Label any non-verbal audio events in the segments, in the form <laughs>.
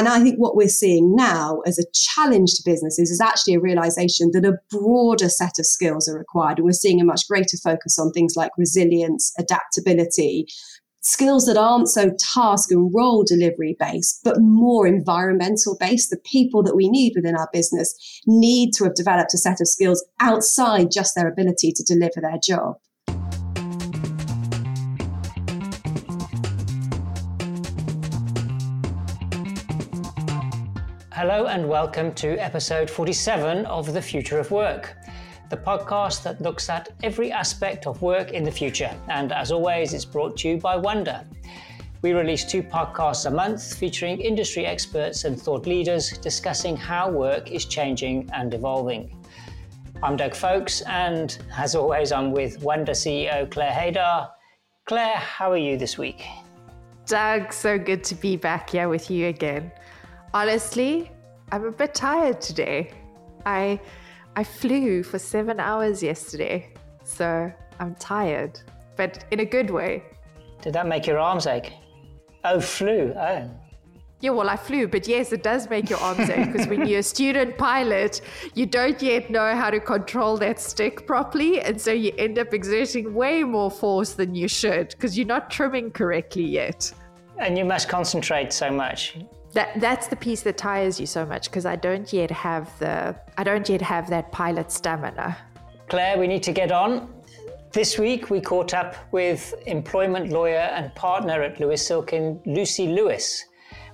And I think what we're seeing now as a challenge to businesses is actually a realization that a broader set of skills are required. And we're seeing a much greater focus on things like resilience, adaptability, skills that aren't so task and role delivery based, but more environmental based. The people that we need within our business need to have developed a set of skills outside just their ability to deliver their job. Hello and welcome to episode 47 of The Future of Work, the podcast that looks at every aspect of work in the future. And as always, it's brought to you by Wndyr. We release two podcasts a month featuring industry experts and thought leaders discussing how work is changing and evolving. I'm Doug Foulkes, and as always, I'm with Wndyr CEO Claire Haidar. Claire, how are you this week? Doug, so good to be back here with you again. Honestly, I'm a bit tired today. I I flew for 7 hours yesterday. So, I'm tired, but in a good way. Did that make your arms ache? Oh, flew. Oh. Yeah, well, I flew, but yes, it does make your arms ache because when you're a student pilot, you don't yet know how to control that stick properly. And so you end up exerting way more force than you should because you're not trimming correctly yet. And you must concentrate so much. That that's the piece that tires you so much because I don't yet have the I don't yet have that pilot stamina. Claire, we need to get on. This week we caught up with employment lawyer and partner at Lewis Silkin, Lucy Lewis.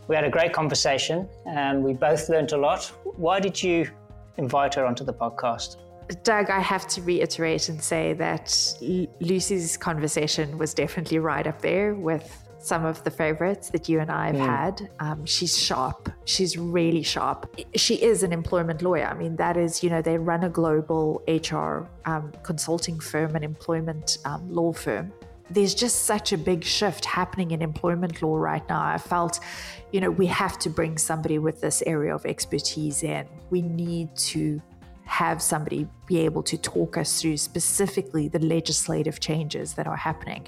We had a great conversation and we both learned a lot. Why did you invite her onto the podcast? Doug, I have to reiterate and say that Lucy's conversation was definitely right up there with some of the favorites that you and I have mm. had. Um, she's sharp. She's really sharp. She is an employment lawyer. I mean, that is, you know, they run a global HR um, consulting firm, an employment um, law firm. There's just such a big shift happening in employment law right now. I felt, you know, we have to bring somebody with this area of expertise in. We need to have somebody be able to talk us through specifically the legislative changes that are happening.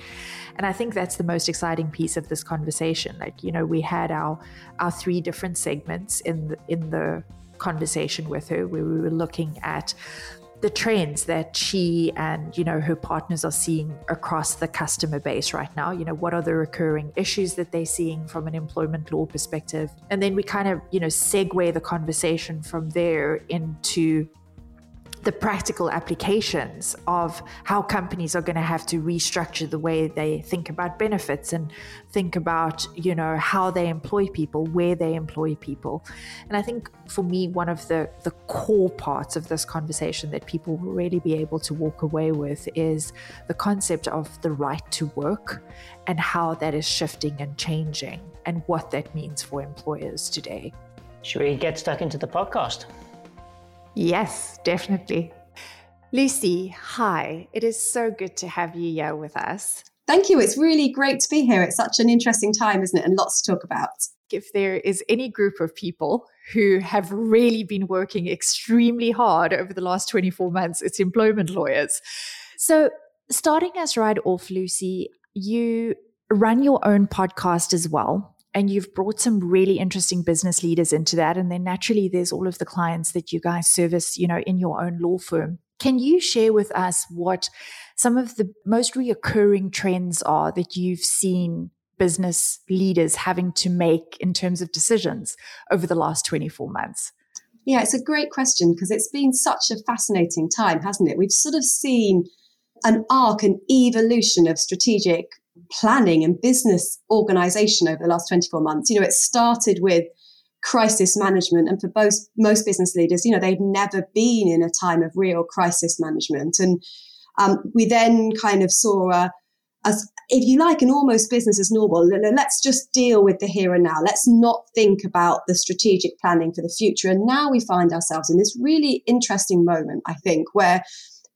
And I think that's the most exciting piece of this conversation. Like, you know, we had our our three different segments in the, in the conversation with her where we were looking at the trends that she and you know her partners are seeing across the customer base right now you know what are the recurring issues that they're seeing from an employment law perspective and then we kind of you know segue the conversation from there into the practical applications of how companies are going to have to restructure the way they think about benefits and think about you know how they employ people where they employ people. And i think for me one of the the core parts of this conversation that people will really be able to walk away with is the concept of the right to work and how that is shifting and changing and what that means for employers today. Should we get stuck into the podcast Yes, definitely. Lucy, hi. It is so good to have you here with us. Thank you. It's really great to be here. It's such an interesting time, isn't it? And lots to talk about. If there is any group of people who have really been working extremely hard over the last 24 months, it's employment lawyers. So, starting us right off, Lucy, you run your own podcast as well and you've brought some really interesting business leaders into that and then naturally there's all of the clients that you guys service you know in your own law firm. Can you share with us what some of the most reoccurring trends are that you've seen business leaders having to make in terms of decisions over the last 24 months? Yeah it's a great question because it's been such a fascinating time hasn't it? We've sort of seen an arc an evolution of strategic planning and business organization over the last 24 months. You know, it started with crisis management. And for both, most business leaders, you know, they've never been in a time of real crisis management. And um, we then kind of saw a, as if you like, an almost business as normal. Let's just deal with the here and now. Let's not think about the strategic planning for the future. And now we find ourselves in this really interesting moment, I think, where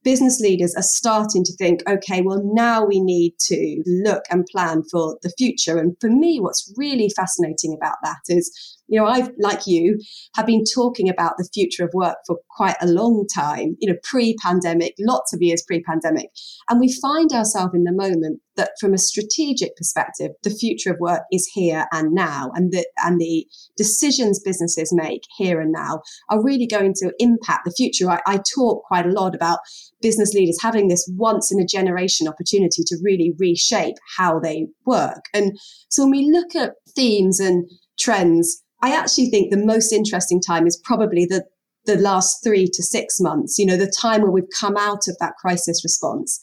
business leaders are starting to think, okay, well, now we need to look and plan for the future. And for me, what's really fascinating about that is you know, I've, like you, have been talking about the future of work for quite a long time, you know, pre pandemic, lots of years pre pandemic. And we find ourselves in the moment that from a strategic perspective, the future of work is here and now. And the, and the decisions businesses make here and now are really going to impact the future. I, I talk quite a lot about business leaders having this once in a generation opportunity to really reshape how they work. And so when we look at themes and trends, I actually think the most interesting time is probably the the last three to six months, you know, the time where we've come out of that crisis response.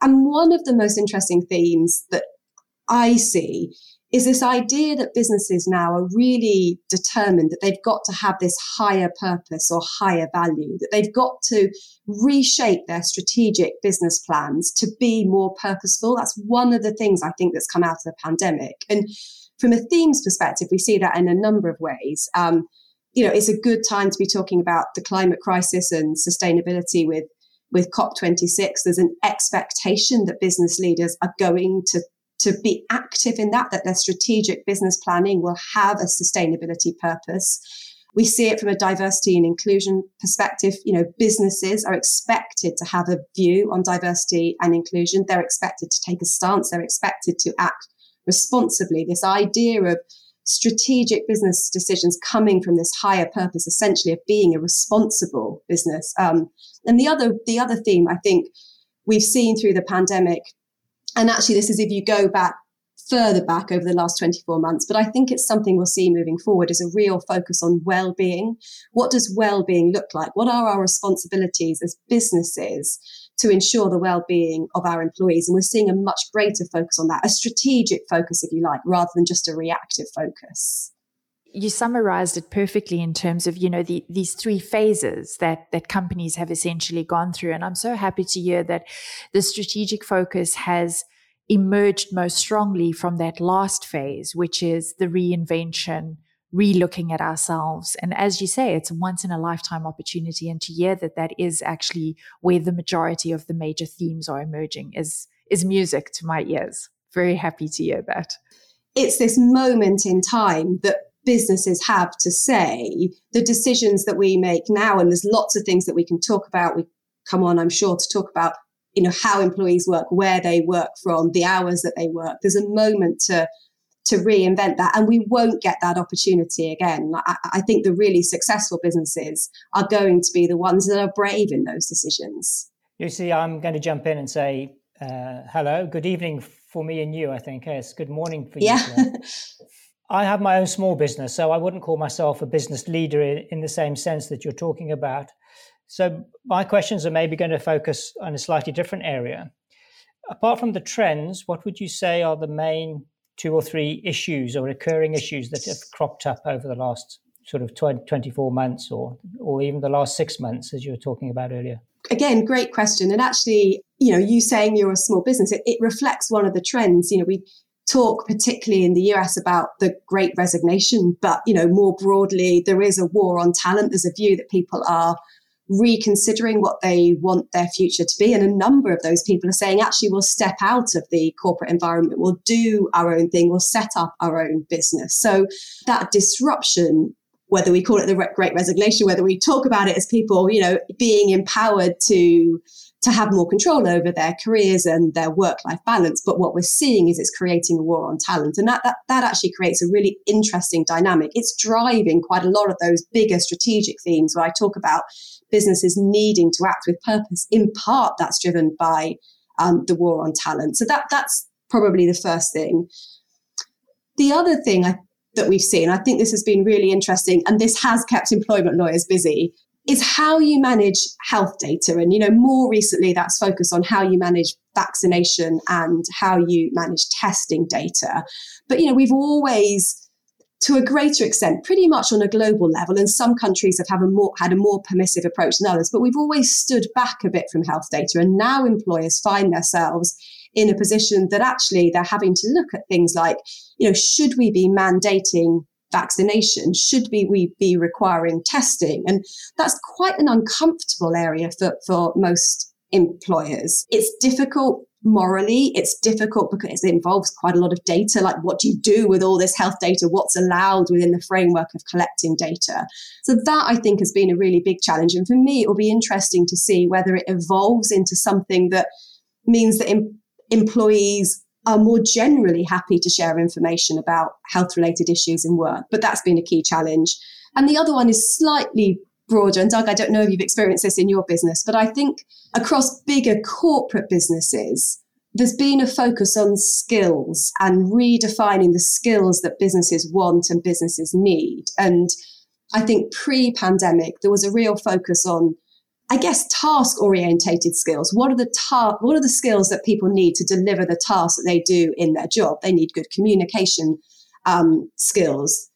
And one of the most interesting themes that I see is this idea that businesses now are really determined that they've got to have this higher purpose or higher value, that they've got to reshape their strategic business plans to be more purposeful. That's one of the things I think that's come out of the pandemic. And from a themes perspective, we see that in a number of ways. Um, you know, it's a good time to be talking about the climate crisis and sustainability with with COP26. There's an expectation that business leaders are going to to be active in that, that their strategic business planning will have a sustainability purpose. We see it from a diversity and inclusion perspective. You know, businesses are expected to have a view on diversity and inclusion. They're expected to take a stance. They're expected to act responsibly. This idea of strategic business decisions coming from this higher purpose, essentially of being a responsible business. Um, and the other, the other theme I think we've seen through the pandemic, and actually this is if you go back further back over the last 24 months, but I think it's something we'll see moving forward is a real focus on well-being. What does well-being look like? What are our responsibilities as businesses to ensure the well-being of our employees? And we're seeing a much greater focus on that, a strategic focus, if you like, rather than just a reactive focus you summarized it perfectly in terms of you know the, these three phases that that companies have essentially gone through and i'm so happy to hear that the strategic focus has emerged most strongly from that last phase, which is the reinvention, re-looking at ourselves. And as you say, it's a once in a lifetime opportunity. And to hear that that is actually where the majority of the major themes are emerging is, is music to my ears. Very happy to hear that. It's this moment in time that businesses have to say the decisions that we make now. And there's lots of things that we can talk about. We come on, I'm sure, to talk about you know, how employees work, where they work from, the hours that they work. There's a moment to to reinvent that, and we won't get that opportunity again. I, I think the really successful businesses are going to be the ones that are brave in those decisions. You see, I'm going to jump in and say uh, hello, good evening for me and you. I think yes, good morning for you. Yeah. I have my own small business, so I wouldn't call myself a business leader in, in the same sense that you're talking about. So my questions are maybe going to focus on a slightly different area. Apart from the trends, what would you say are the main two or three issues or recurring issues that have cropped up over the last sort of 20, 24 months or or even the last six months as you were talking about earlier? Again great question. And actually you know you saying you're a small business it, it reflects one of the trends. You know we talk particularly in the US about the great resignation but you know more broadly there is a war on talent. There's a view that people are reconsidering what they want their future to be. And a number of those people are saying, actually, we'll step out of the corporate environment, we'll do our own thing, we'll set up our own business. So that disruption whether we call it the great resignation, whether we talk about it as people, you know, being empowered to to have more control over their careers and their work life balance. But what we're seeing is it's creating a war on talent. And that, that, that actually creates a really interesting dynamic. It's driving quite a lot of those bigger strategic themes where I talk about businesses needing to act with purpose. In part, that's driven by um, the war on talent. So that that's probably the first thing. The other thing I, that we've seen, I think this has been really interesting, and this has kept employment lawyers busy, is how you manage health data. And, you know, more recently that's focused on how you manage vaccination and how you manage testing data. But, you know, we've always to a greater extent, pretty much on a global level. And some countries have a more, had a more permissive approach than others, but we've always stood back a bit from health data. And now employers find themselves in a position that actually they're having to look at things like, you know, should we be mandating vaccination? Should be we be requiring testing? And that's quite an uncomfortable area for, for most employers. It's difficult morally. It's difficult because it involves quite a lot of data. Like, what do you do with all this health data? What's allowed within the framework of collecting data? So, that I think has been a really big challenge. And for me, it will be interesting to see whether it evolves into something that means that em- employees are more generally happy to share information about health related issues in work. But that's been a key challenge. And the other one is slightly broader. And Doug, I don't know if you've experienced this in your business, but I think across bigger corporate businesses, there's been a focus on skills and redefining the skills that businesses want and businesses need. And I think pre pandemic, there was a real focus on, I guess, task orientated skills. What are the ta- what are the skills that people need to deliver the tasks that they do in their job? They need good communication um, skills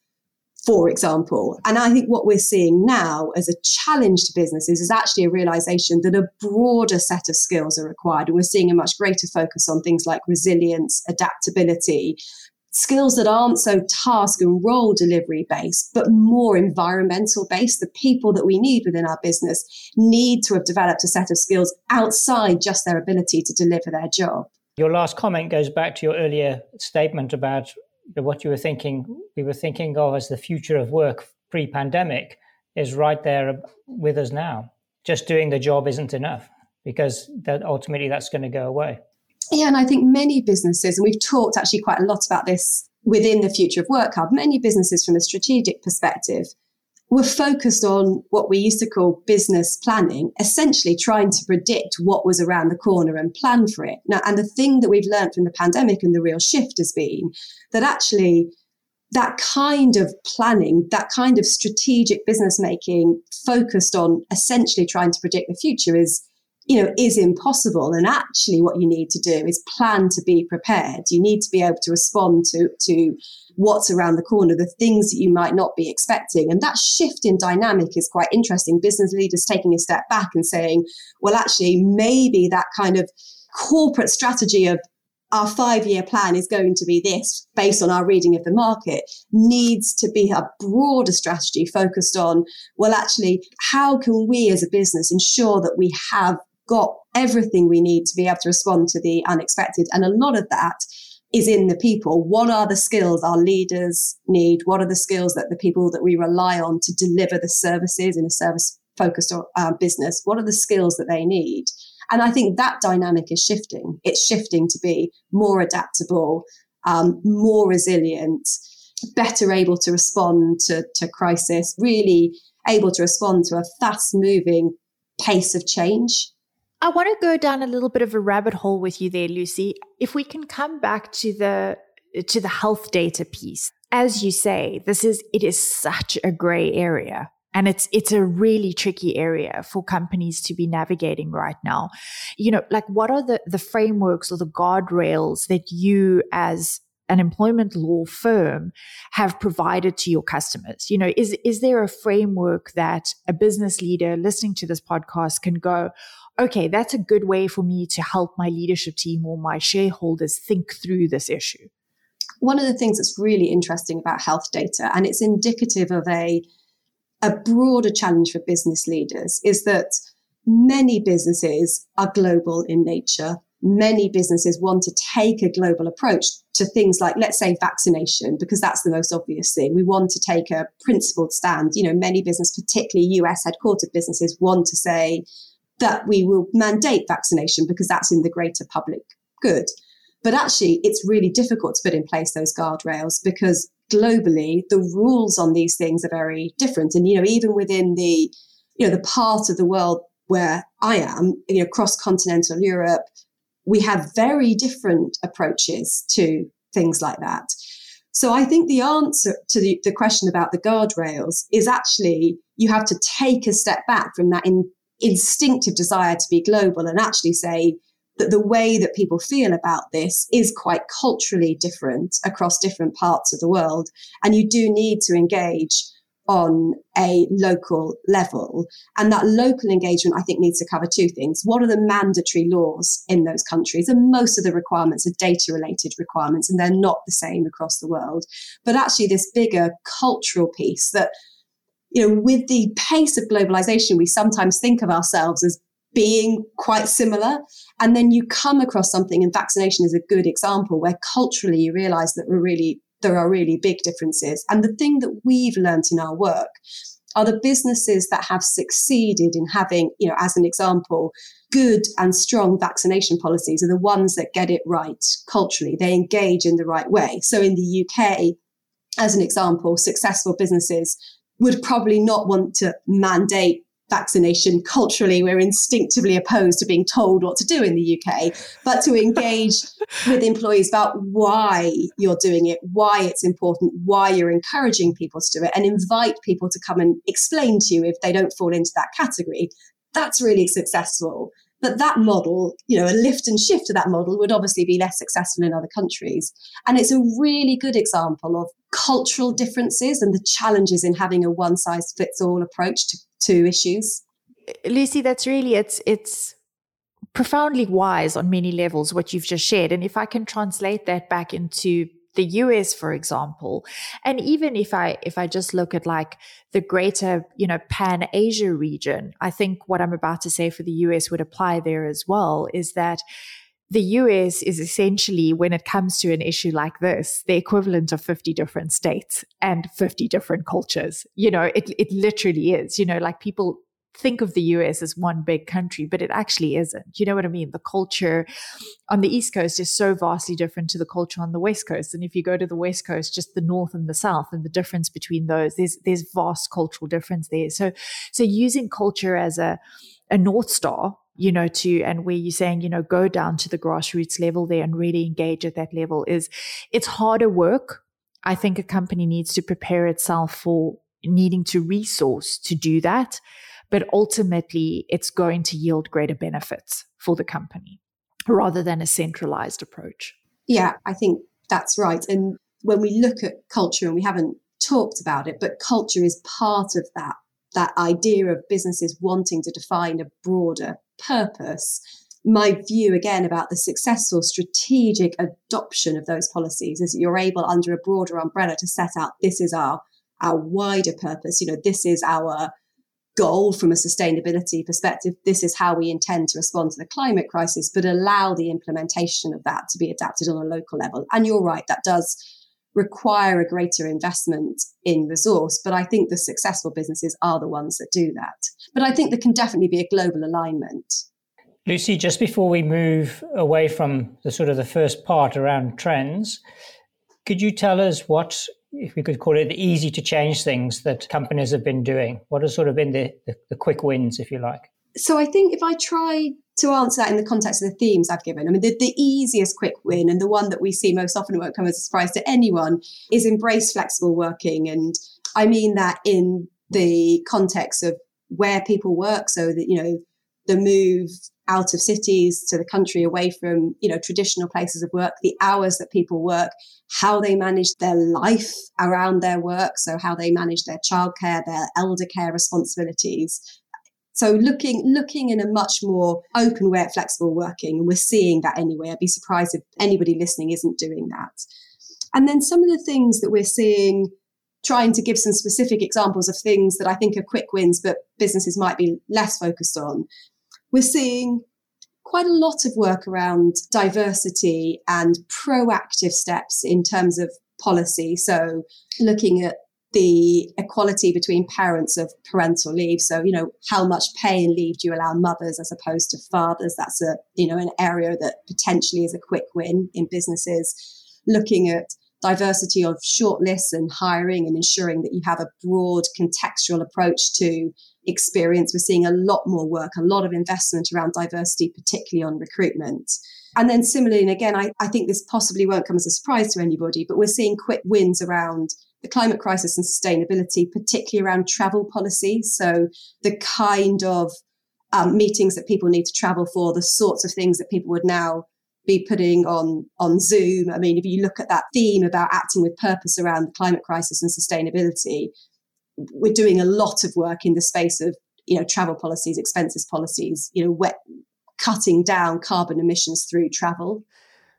for example. And I think what we're seeing now as a challenge to businesses is actually a realization that a broader set of skills are required. And we're seeing a much greater focus on things like resilience, adaptability, skills that aren't so task and role delivery based, but more environmental based. The people that we need within our business need to have developed a set of skills outside just their ability to deliver their job. Your last comment goes back to your earlier statement about what you were thinking, we were thinking of as the future of work pre pandemic is right there with us now. Just doing the job isn't enough because that ultimately that's going to go away. Yeah, and I think many businesses, and we've talked actually quite a lot about this within the Future of Work Hub, many businesses from a strategic perspective were focused on what we used to call business planning, essentially trying to predict what was around the corner and plan for it. Now, and the thing that we've learned from the pandemic and the real shift has been that actually that kind of planning, that kind of strategic business making focused on essentially trying to predict the future is you know, is impossible. And actually what you need to do is plan to be prepared. You need to be able to respond to, to what's around the corner, the things that you might not be expecting. And that shift in dynamic is quite interesting. Business leaders taking a step back and saying, well, actually, maybe that kind of corporate strategy of our five year plan is going to be this based on our reading of the market needs to be a broader strategy focused on, well, actually, how can we as a business ensure that we have got everything we need to be able to respond to the unexpected. And a lot of that is in the people. What are the skills our leaders need? What are the skills that the people that we rely on to deliver the services in a service focused uh, business? What are the skills that they need? And I think that dynamic is shifting. It's shifting to be more adaptable, um, more resilient, better able to respond to, to crisis, really able to respond to a fast moving pace of change. I want to go down a little bit of a rabbit hole with you there, Lucy. If we can come back to the to the health data piece. As you say, this is it is such a gray area. And it's it's a really tricky area for companies to be navigating right now. You know, like what are the, the frameworks or the guardrails that you as an employment law firm have provided to your customers? You know, is is there a framework that a business leader listening to this podcast can go, okay, that's a good way for me to help my leadership team or my shareholders think through this issue? One of the things that's really interesting about health data, and it's indicative of a, a broader challenge for business leaders, is that many businesses are global in nature. Many businesses want to take a global approach to things like, let's say, vaccination, because that's the most obvious thing. We want to take a principled stand. You know, many business, particularly US headquartered businesses, want to say, that we will mandate vaccination because that's in the greater public good. But actually, it's really difficult to put in place those guardrails because globally, the rules on these things are very different. And, you know, even within the, you know, the part of the world where I am, you know, across continental Europe, we have very different approaches to things like that. So I think the answer to the, the question about the guardrails is actually you have to take a step back from that in, instinctive desire to be global and actually say that the way that people feel about this is quite culturally different across different parts of the world. And you do need to engage on a local level. And that local engagement, I think, needs to cover two things. What are the mandatory laws in those countries? And most of the requirements are data related requirements, and they're not the same across the world. But actually, this bigger cultural piece that you know, with the pace of globalization, we sometimes think of ourselves as being quite similar. And then you come across something, and vaccination is a good example where culturally you realize that we're really, there are really big differences. And the thing that we've learned in our work are the businesses that have succeeded in having, you know, as an example, good and strong vaccination policies are the ones that get it right culturally. They engage in the right way. So in the UK, as an example, successful businesses would probably not want to mandate vaccination culturally. We're instinctively opposed to being told what to do in the UK but to engage <laughs> with employees about why you're doing it why it's important why you're encouraging people to do it and invite people to come and explain to you if they don't fall into that category. That's really successful but that model, you know, a lift and shift to that model would obviously be less successful in other countries. And it's a really good example of cultural differences and the challenges in having a one size fits all approach to, to issues. Lucy, that's really it's it's profoundly wise on many levels what you've just shared. And if I can translate that back into the US, for example, and even if I if I just look at like the greater, you know, Pan Asia region, I think what I'm about to say for the US would apply there as well, is that the US is essentially, when it comes to an issue like this, the equivalent of 50 different states and 50 different cultures. You know, it, it literally is, you know, like people think of the US as one big country, but it actually isn't. You know what I mean? The culture on the East Coast is so vastly different to the culture on the West Coast. And if you go to the West Coast, just the North and the South and the difference between those, there's there's vast cultural difference there. So so using culture as a a North Star you know, to, and where you're saying, you know, go down to the grassroots level there and really engage at that level is it's harder work. I think a company needs to prepare itself for needing to resource to do that. But ultimately, it's going to yield greater benefits for the company rather than a centralized approach. Yeah, I think that's right. And when we look at culture, and we haven't talked about it, but culture is part of that that idea of businesses wanting to define a broader purpose. My view again about the successful strategic adoption of those policies is that you're able under a broader umbrella to set out this is our our wider purpose. You know, this is our goal from a sustainability perspective. This is how we intend to respond to the climate crisis, but allow the implementation of that to be adapted on a local level. And you're right, that does require a greater investment in resource. But I think the successful businesses are the ones that do that. But I think there can definitely be a global alignment. Lucy, just before we move away from the sort of the first part around trends, could you tell us what, if we could call it the easy to change things that companies have been doing? What has sort of been the, the, the quick wins, if you like? So I think if I try to answer that in the context of the themes I've given, I mean, the, the easiest quick win and the one that we see most often won't come as a surprise to anyone is embrace flexible working. And I mean that in the context of where people work so that, you know, the move out of cities to the country away from, you know, traditional places of work, the hours that people work, how they manage their life around their work. So how they manage their childcare, their elder care responsibilities, so looking looking in a much more open way at flexible working, and we're seeing that anyway. I'd be surprised if anybody listening isn't doing that. And then some of the things that we're seeing, trying to give some specific examples of things that I think are quick wins, but businesses might be less focused on. We're seeing quite a lot of work around diversity and proactive steps in terms of policy. So looking at the equality between parents of parental leave. So, you know, how much pay and leave do you allow mothers as opposed to fathers? That's a, you know, an area that potentially is a quick win in businesses. Looking at diversity of shortlists and hiring and ensuring that you have a broad contextual approach to experience. We're seeing a lot more work, a lot of investment around diversity, particularly on recruitment. And then similarly, and again, I, I think this possibly won't come as a surprise to anybody, but we're seeing quick wins around the climate crisis and sustainability, particularly around travel policy. So the kind of um, meetings that people need to travel for, the sorts of things that people would now be putting on on Zoom. I mean, if you look at that theme about acting with purpose around the climate crisis and sustainability, we're doing a lot of work in the space of you know travel policies, expenses policies, you know, wet, cutting down carbon emissions through travel.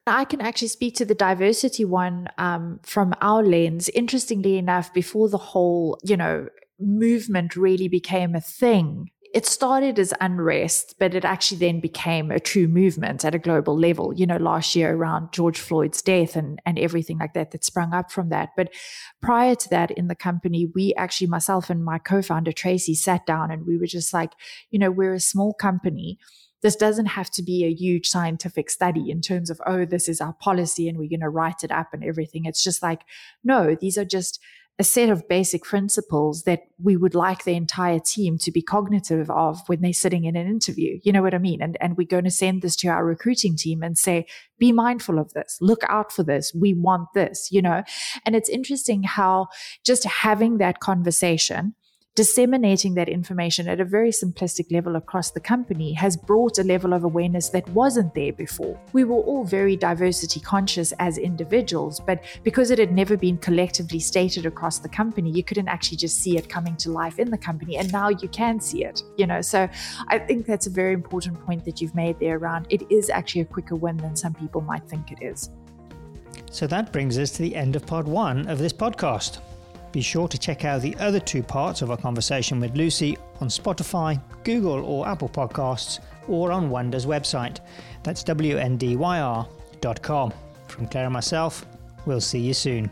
I can actually speak to the diversity one um, from our lens. Interestingly enough, before the whole, you know, movement really became a thing, it started as unrest, but it actually then became a true movement at a global level, you know, last year around George Floyd's death and, and everything like that that sprung up from that. But prior to that in the company, we actually, myself and my co founder Tracy, sat down and we were just like, you know, we're a small company this doesn't have to be a huge scientific study in terms of, oh, this is our policy and we're going to write it up and everything. It's just like, no, these are just a set of basic principles that we would like the entire team to be cognitive of when they're sitting in an interview. You know what I mean? And, and we're going to send this to our recruiting team and say, be mindful of this, look out for this. We want this, you know? And it's interesting how just having that conversation disseminating that information at a very simplistic level across the company has brought a level of awareness that wasn't there before. We were all very diversity conscious as individuals, but because it had never been collectively stated across the company, you couldn't actually just see it coming to life in the company. And now you can see it, you know. So I think that's a very important point that you've made there around it is actually a quicker win than some people might think it is. So that brings us to the end of part one of this podcast. Be sure to check out the other two parts of our conversation with Lucy on Spotify, Google or Apple Podcasts, or on Wndyr's website. That's wndyr.com. From Claire and myself, we'll see you soon.